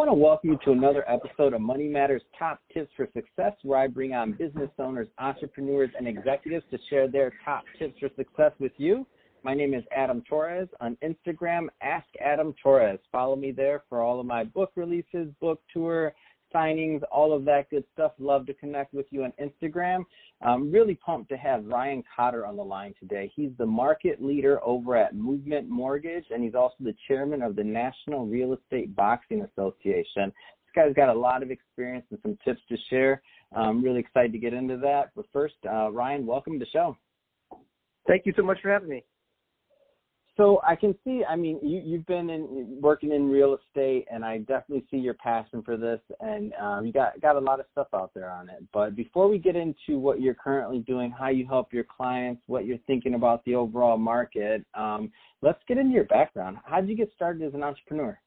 want to welcome you to another episode of Money Matters Top Tips for Success, where I bring on business owners, entrepreneurs, and executives to share their top tips for success with you. My name is Adam Torres on Instagram, Ask Adam Torres. Follow me there for all of my book releases, book tour, signings, all of that good stuff. Love to connect with you on Instagram. I'm really pumped to have Ryan Cotter on the line today. He's the market leader over at Movement Mortgage, and he's also the chairman of the National Real Estate Boxing Association. This guy's got a lot of experience and some tips to share. I'm really excited to get into that. But first, uh, Ryan, welcome to the show. Thank you so much for having me. So I can see, I mean, you, you've been in working in real estate, and I definitely see your passion for this, and um, you got got a lot of stuff out there on it. But before we get into what you're currently doing, how you help your clients, what you're thinking about the overall market, um, let's get into your background. How did you get started as an entrepreneur?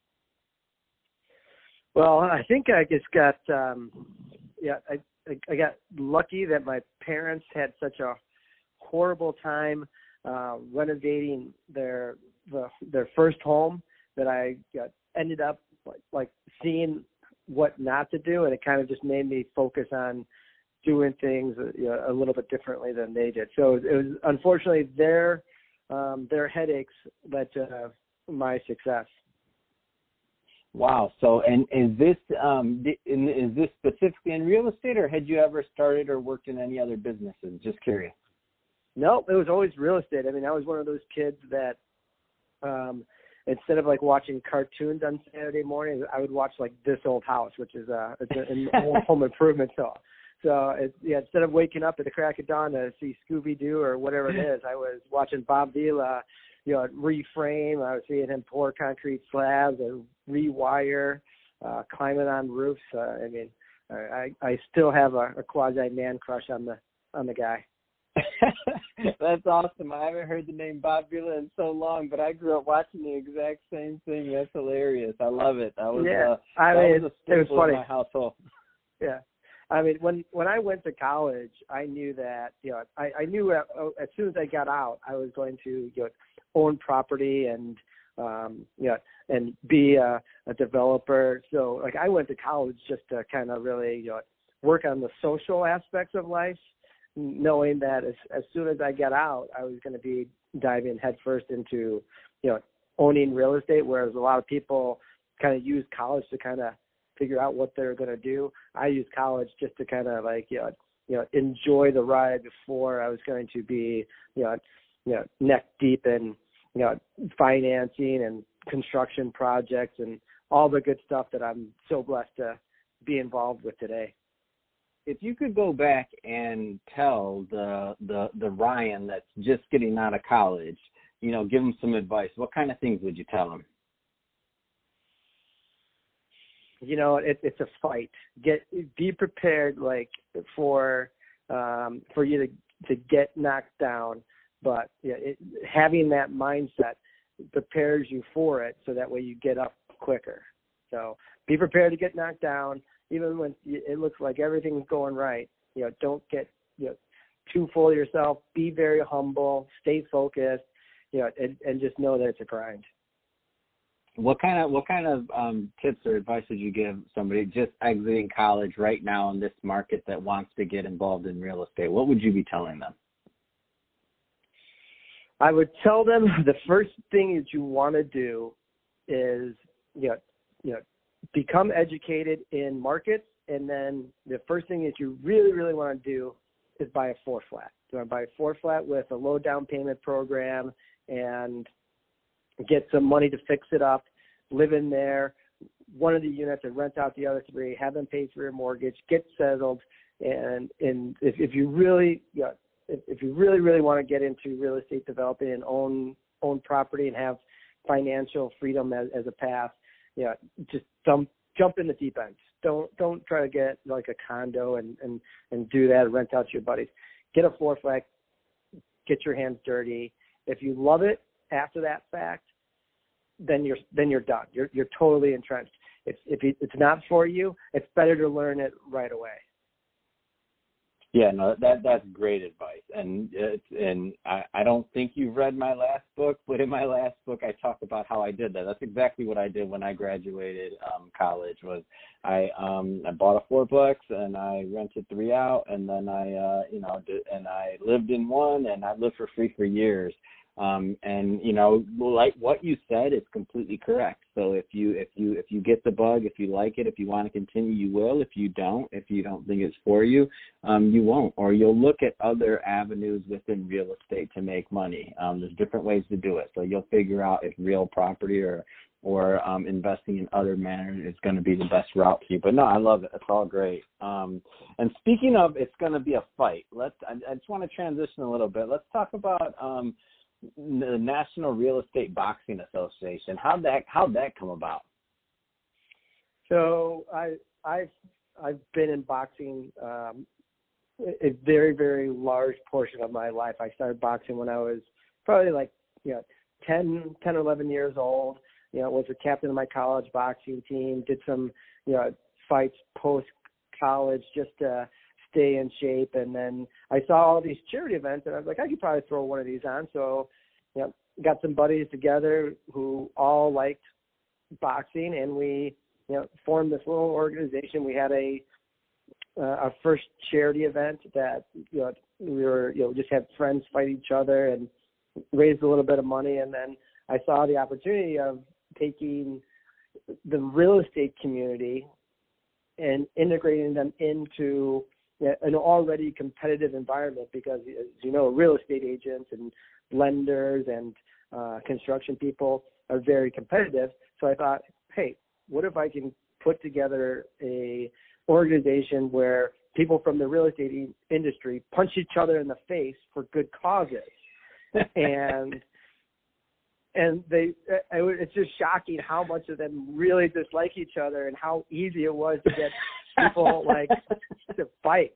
Well, I think I just got, um, yeah, I I got lucky that my parents had such a horrible time uh, renovating their the, their first home that I got, ended up like, like seeing what not to do, and it kind of just made me focus on doing things uh, you know, a little bit differently than they did. So it was unfortunately their um, their headaches led to uh, my success. Wow. So, and is this um, is this specifically in real estate, or had you ever started or worked in any other businesses? Just curious. No, it was always real estate. I mean, I was one of those kids that um instead of like watching cartoons on Saturday mornings, I would watch like This Old House, which is uh it's an old home improvement so so it, yeah, instead of waking up at the crack of dawn to see Scooby Doo or whatever it is, I was watching Bob Vila, you know, reframe. I was seeing him pour concrete slabs and rewire, uh, climbing on roofs. Uh, I mean, I I still have a, a quasi man crush on the on the guy. That's awesome. I haven't heard the name Bob Vila in so long, but I grew up watching the exact same thing. That's hilarious. I love it. That was yeah. Uh, I mean, was it was funny. In my household. Yeah. I mean, when when I went to college, I knew that you know I, I knew at, as soon as I got out, I was going to you know own property and um you know and be a, a developer. So like I went to college just to kind of really you know work on the social aspects of life knowing that as as soon as I get out, I was going to be diving headfirst into, you know, owning real estate. Whereas a lot of people kind of use college to kind of figure out what they're going to do. I use college just to kind of like, you know, you know, enjoy the ride before I was going to be, you know, you know, neck deep in, you know, financing and construction projects and all the good stuff that I'm so blessed to be involved with today if you could go back and tell the the the Ryan that's just getting out of college, you know, give him some advice, what kind of things would you tell him? You know, it, it's a fight. Get be prepared, like for um, for you to to get knocked down, but yeah, it, having that mindset prepares you for it, so that way you get up quicker. So be prepared to get knocked down even when it looks like everything's going right, you know, don't get you know too full of yourself. Be very humble. Stay focused. You know, and, and just know that it's a grind. What kind of what kind of um, tips or advice would you give somebody just exiting college right now in this market that wants to get involved in real estate? What would you be telling them? I would tell them the first thing that you want to do is you know you know become educated in markets, and then the first thing that you really, really want to do is buy a four flat. You want to buy a four flat with a low down payment program and get some money to fix it up, live in there, one of the units and rent out the other three, have them pay for your mortgage, get settled, and and if, if you really you know, if, you really really want to get into real estate developing and own own property and have financial freedom as, as a path, yeah, just jump jump in the deep end. Don't don't try to get like a condo and and and do that. Rent out to your buddies. Get a four flat. Get your hands dirty. If you love it after that fact, then you're then you're done. You're you're totally entrenched. If if it's not for you, it's better to learn it right away. Yeah, no, that that's great advice. And it's and I, I don't think you've read my last book, but in my last book I talk about how I did that. That's exactly what I did when I graduated um college was I um I bought a four books and I rented three out and then I uh you know did, and I lived in one and I lived for free for years um, and you know, like what you said is completely correct. So if you if you if you get the bug, if you like it, if you want to continue, you will. If you don't, if you don't think it's for you, um, you won't. Or you'll look at other avenues within real estate to make money. Um, there's different ways to do it. So you'll figure out if real property or or um, investing in other manner is going to be the best route for you. But no, I love it. It's all great. Um, and speaking of, it's going to be a fight. Let's. I, I just want to transition a little bit. Let's talk about. Um, the National Real Estate Boxing Association. How'd that how'd that come about? So I I've I've been in boxing um, a very very large portion of my life. I started boxing when I was probably like you know 10 10 or 11 years old. You know, was a captain of my college boxing team. Did some you know fights post college just to stay in shape. And then I saw all these charity events, and I was like, I could probably throw one of these on. So, you know, got some buddies together who all liked boxing, and we, you know, formed this little organization. We had a uh, our first charity event that you know we were you know just had friends fight each other and raised a little bit of money, and then I saw the opportunity of taking the real estate community and integrating them into an already competitive environment because, as you know, real estate agents and lenders and uh, construction people are very competitive. So I thought, hey, what if I can put together a organization where people from the real estate industry punch each other in the face for good causes, and and they it's just shocking how much of them really dislike each other and how easy it was to get people like to fight.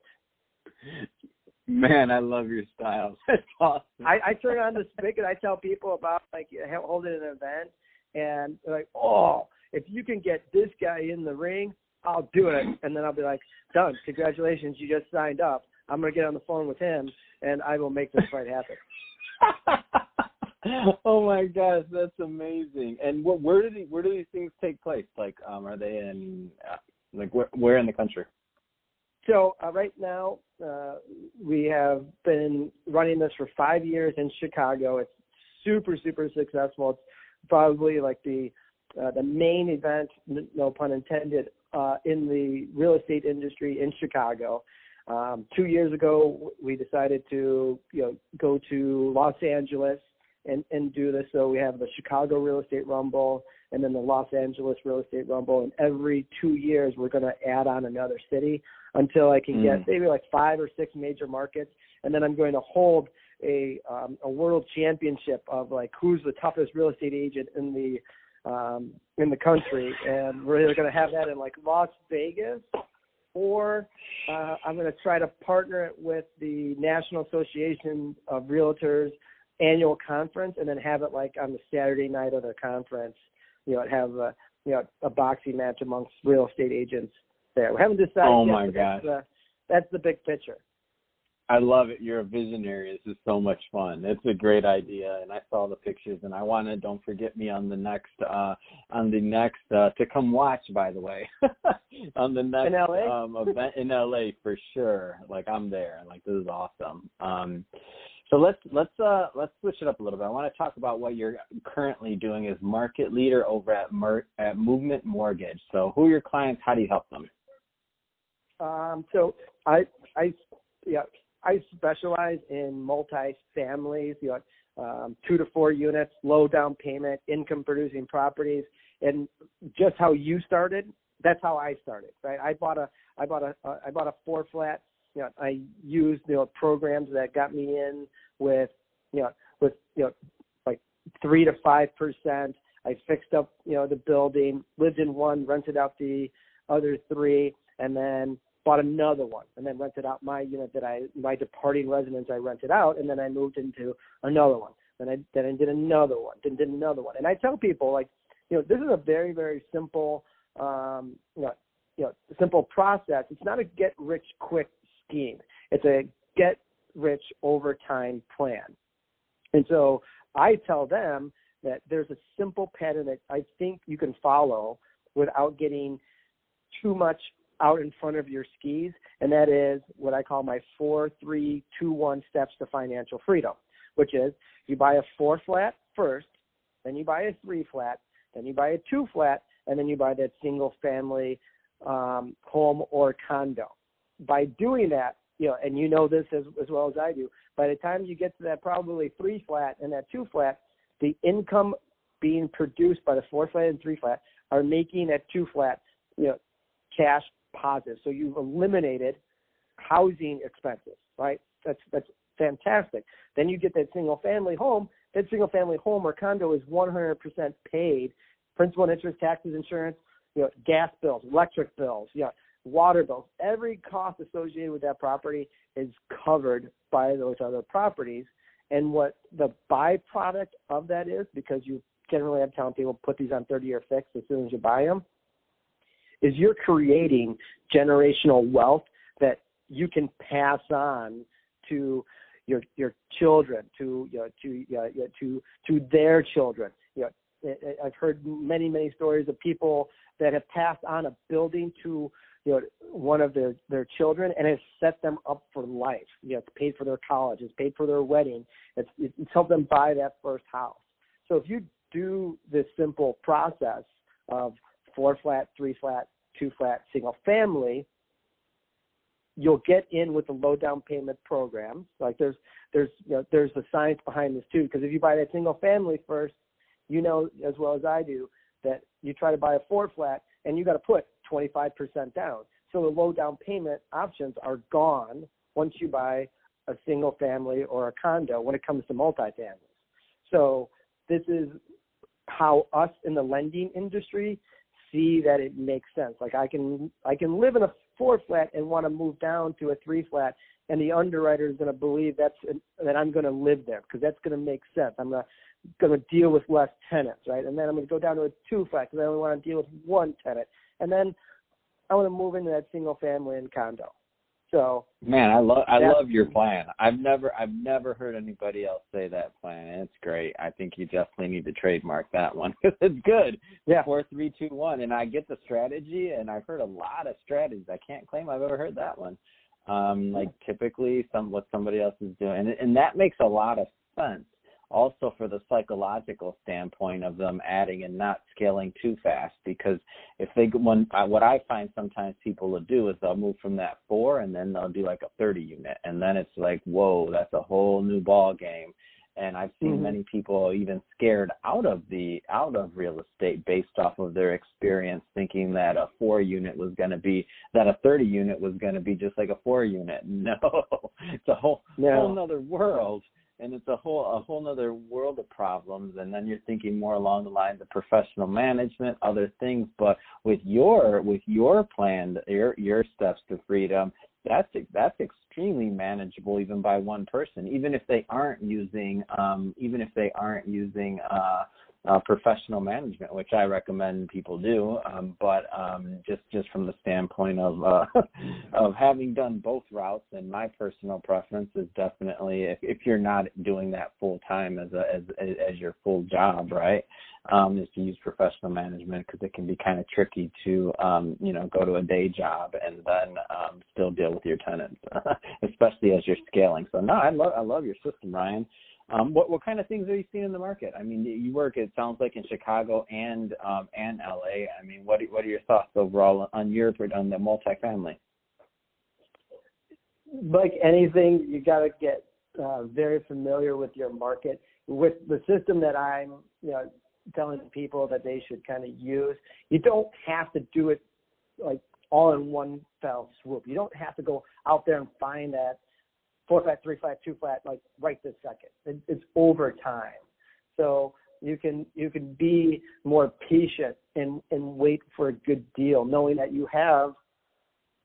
Man, I love your style. That's awesome. I, I turn on the spigot. I tell people about like holding an event, and they're like, "Oh, if you can get this guy in the ring, I'll do it." And then I'll be like, "Done. Congratulations, you just signed up. I'm gonna get on the phone with him, and I will make this fight happen." oh my gosh, that's amazing! And what, where do these, where do these things take place? Like, um, are they in uh, like where, where in the country? So uh, right now, uh, we have been running this for five years in Chicago. It's super, super successful. It's probably like the uh, the main event, no pun intended, uh, in the real estate industry in Chicago. Um, two years ago, we decided to you know go to Los Angeles and and do this. So we have the Chicago Real Estate Rumble and then the Los Angeles Real Estate Rumble, and every two years we're going to add on another city until I can mm. get maybe like five or six major markets, and then I'm going to hold a um, a world championship of like who's the toughest real estate agent in the um, in the country, and we're either going to have that in like Las Vegas, or uh, I'm going to try to partner it with the National Association of Realtors annual conference, and then have it like on the Saturday night of the conference. You know, have a you know a boxing match amongst real estate agents there. We haven't decided. Oh yet, my gosh, that's the, that's the big picture. I love it. You're a visionary. This is so much fun. It's a great idea, and I saw the pictures, and I want to. Don't forget me on the next, uh on the next uh to come watch. By the way, on the next um event in LA for sure. Like I'm there. Like this is awesome. Um, so let's let's uh let's switch it up a little bit. I want to talk about what you're currently doing as market leader over at Mer- at Movement Mortgage. So who are your clients? How do you help them? Um, so I I yeah I specialize in multi-families, you know, um, two to four units, low down payment, income producing properties, and just how you started. That's how I started. Right? I bought a I bought a uh, I bought a four flat. You know, I used you know programs that got me in with you know with you know like three to five percent. I fixed up you know the building, lived in one, rented out the other three, and then bought another one and then rented out my unit that I my departing residence I rented out and then I moved into another one. Then I then I did another one, then did another one. And I tell people like, you know, this is a very, very simple um you know you know, simple process. It's not a get rich quick scheme. It's a get rich over time plan. And so I tell them that there's a simple pattern that I think you can follow without getting too much out in front of your skis, and that is what I call my four, three, two, one steps to financial freedom, which is you buy a four flat first, then you buy a three flat, then you buy a two flat, and then you buy that single family um, home or condo. By doing that, you know, and you know this as, as well as I do, by the time you get to that probably three flat and that two flat, the income being produced by the four flat and three flat are making that two flat, you know, cash positive. So you've eliminated housing expenses, right? That's that's fantastic. Then you get that single family home. That single family home or condo is 100% paid, principal and interest, taxes, insurance, you know, gas bills, electric bills, you know, water bills. Every cost associated with that property is covered by those other properties. And what the byproduct of that is, because you generally have telling people put these on 30 year fixed as soon as you buy them, is you're creating generational wealth that you can pass on to your your children, to you know, to you know, to to their children. You know, I've heard many many stories of people that have passed on a building to you know one of their their children and has set them up for life. You know, it's paid for their college, it's paid for their wedding, it's it's helped them buy that first house. So if you do this simple process of four flat, three flat, two flat, single family, you'll get in with the low down payment program. Like there's there's you know, there's the science behind this too. Because if you buy that single family first, you know as well as I do that you try to buy a four flat and you got to put 25% down. So the low down payment options are gone once you buy a single family or a condo when it comes to multifamilies. So this is how us in the lending industry see that it makes sense. Like I can I can live in a four flat and want to move down to a three flat, and the underwriter is going to believe that's that I'm going to live there because that's going to make sense. I'm going to going to deal with less tenants, right? And then I'm going to go down to a two flat because I only want to deal with one tenant, and then I want to move into that single family and condo. So man, I love I love your plan. I've never I've never heard anybody else say that plan. It's great. I think you definitely need to trademark that one because it's good. Yeah, four three two one, and I get the strategy, and I've heard a lot of strategies. I can't claim I've ever heard that one. Um, like typically, some what somebody else is doing, and, and that makes a lot of sense also for the psychological standpoint of them adding and not scaling too fast because if they when what I find sometimes people will do is they'll move from that four and then they'll do like a 30 unit and then it's like whoa that's a whole new ball game and I've seen mm-hmm. many people even scared out of the out of real estate based off of their experience thinking that a four unit was going to be that a 30 unit was going to be just like a four unit no it's a whole no. whole other world and it's a whole a whole other world of problems and then you're thinking more along the lines of professional management other things but with your with your plan your your steps to freedom that's that's extremely manageable even by one person even if they aren't using um even if they aren't using uh uh, professional management, which I recommend people do. Um, but um, just just from the standpoint of uh, of having done both routes, and my personal preference is definitely if, if you're not doing that full time as a as as your full job, right? Um, is to use professional management because it can be kind of tricky to um, you know go to a day job and then um, still deal with your tenants, especially as you're scaling. So no, I love I love your system, Ryan. Um, what what kind of things are you seeing in the market? I mean, you work it sounds like in Chicago and um, and LA. I mean, what what are your thoughts overall on your on the multifamily? Like anything, you got to get uh, very familiar with your market. With the system that I'm, you know, telling people that they should kind of use, you don't have to do it like all in one fell swoop. You don't have to go out there and find that four flat, three flat, two flat, like right this second. It, it's over time. So you can you can be more patient and and wait for a good deal, knowing that you have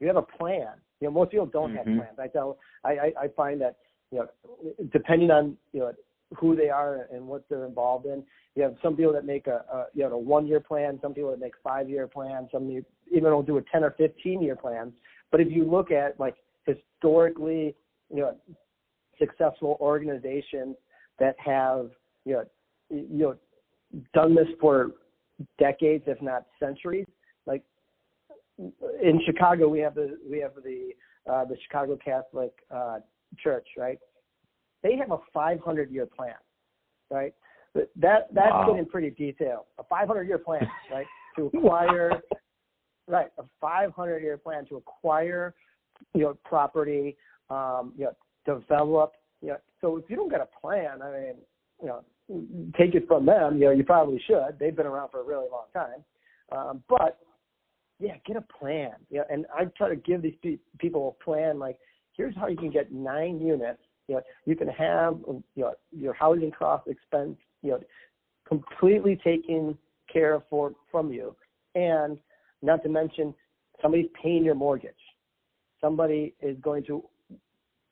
you have a plan. You know, most people don't mm-hmm. have plans. I tell I, I I find that you know depending on you know who they are and what they're involved in. You have some people that make a, a you know a one year plan, some people that make five year plans, some even will do a ten or fifteen year plan. But if you look at like historically you know, successful organizations that have you know you know done this for decades, if not centuries. Like in Chicago, we have the we have the uh, the Chicago Catholic uh, Church, right? They have a 500 year plan, right? But that that's wow. getting pretty detailed. A 500 year plan, right? To acquire, right? A 500 year plan to acquire, you know, property, um, you know, develop, you know. So if you don't get a plan, I mean, you know, take it from them. You know, you probably should. They've been around for a really long time, um, but yeah, get a plan. You know, and I try to give these pe- people a plan. Like, here's how you can get nine units. You know, you can have you know your housing cost expense. You know, completely taken care of for from you, and not to mention somebody's paying your mortgage. Somebody is going to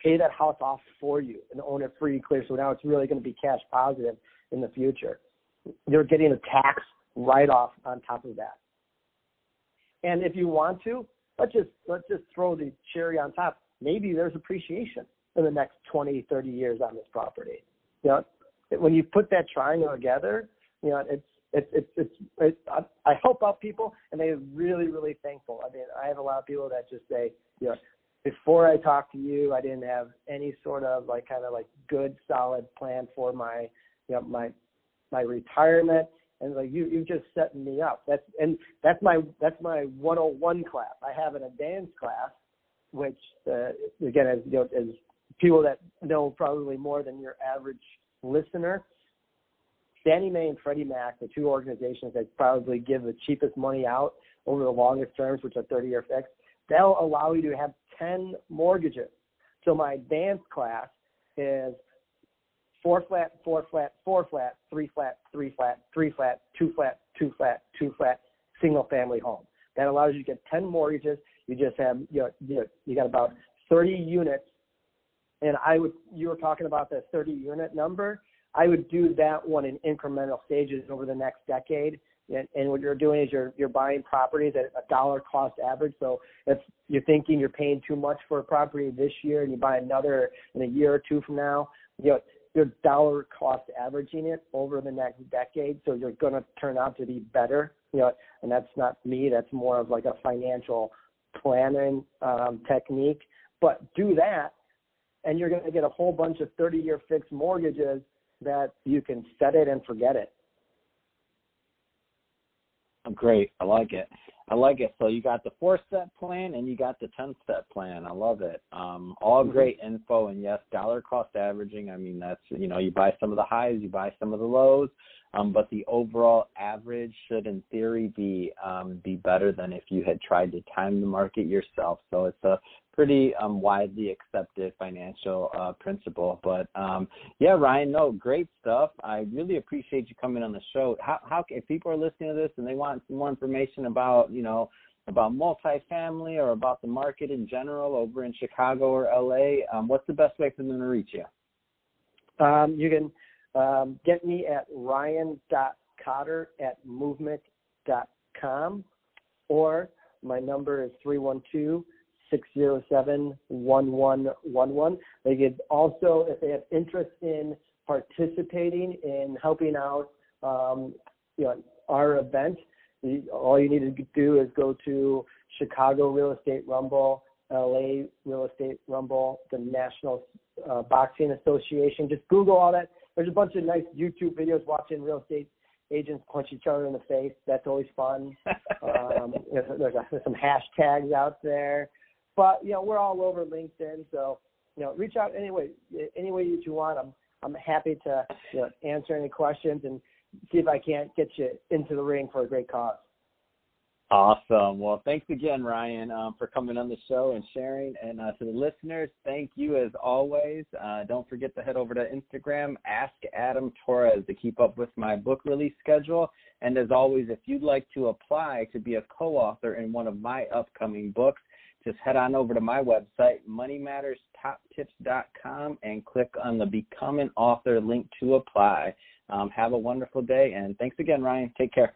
pay that house off for you and own it free and clear. So now it's really going to be cash positive in the future. You're getting a tax write off on top of that. And if you want to, let's just let's just throw the cherry on top. Maybe there's appreciation in the next 20, 30 years on this property. You know, when you put that triangle together, you know, it's it's it's it's, it's I, I help out people and they're really really thankful. I mean, I have a lot of people that just say, you know, before I talked to you, I didn't have any sort of like kind of like good solid plan for my you know my my retirement and like you you just setting me up. That's and that's my that's my 101 class. I have an advanced class, which uh, again as you know as people that know probably more than your average listener. Fannie Mae and Freddie Mac, the two organizations that probably give the cheapest money out over the longest terms, which are 30 year fixed, they'll allow you to have 10 mortgages. So my advanced class is four flat, four flat, four flat, three flat, three flat, three flat, two flat, two flat, two flat, single family home. That allows you to get 10 mortgages. You just have, you know, you, know, you got about 30 units. And I would, you were talking about the 30 unit number. I would do that one in incremental stages over the next decade and, and what you're doing is you're you're buying properties at a dollar cost average. So if you're thinking you're paying too much for a property this year and you buy another in a year or two from now, you know you're dollar cost averaging it over the next decade. So you're going to turn out to be better. You know, and that's not me. That's more of like a financial planning um, technique. But do that, and you're going to get a whole bunch of 30-year fixed mortgages that you can set it and forget it. I'm great. I like it. I like it. So you got the four step plan and you got the 10 step plan. I love it. Um, all mm-hmm. great info. And yes, dollar cost averaging. I mean, that's, you know, you buy some of the highs, you buy some of the lows. Um, but the overall average should, in theory, be um, be better than if you had tried to time the market yourself. So it's a pretty um, widely accepted financial uh, principle. But um, yeah, Ryan, no, great stuff. I really appreciate you coming on the show. How, how if people are listening to this and they want some more information about you know about multifamily or about the market in general over in Chicago or LA, um, what's the best way for them to reach you? Um, you can um, get me at ryan.cotter at movement.com or my number is 312 607 1111. They could also, if they have interest in participating in helping out um, you know, our event, all you need to do is go to Chicago Real Estate Rumble, LA Real Estate Rumble, the National uh, Boxing Association. Just Google all that there's a bunch of nice YouTube videos watching real estate agents punch each other in the face. That's always fun. um, there's, there's, a, there's some hashtags out there, but you know we're all over LinkedIn, so you know reach out any way any way that you want. I'm I'm happy to you know, answer any questions and see if I can't get you into the ring for a great cause. Awesome. Well, thanks again, Ryan, um, for coming on the show and sharing. And uh, to the listeners, thank you as always. Uh, don't forget to head over to Instagram, Ask Adam Torres, to keep up with my book release schedule. And as always, if you'd like to apply to be a co-author in one of my upcoming books, just head on over to my website, moneymatterstoptips.com, and click on the Become an Author link to apply. Um, have a wonderful day, and thanks again, Ryan. Take care.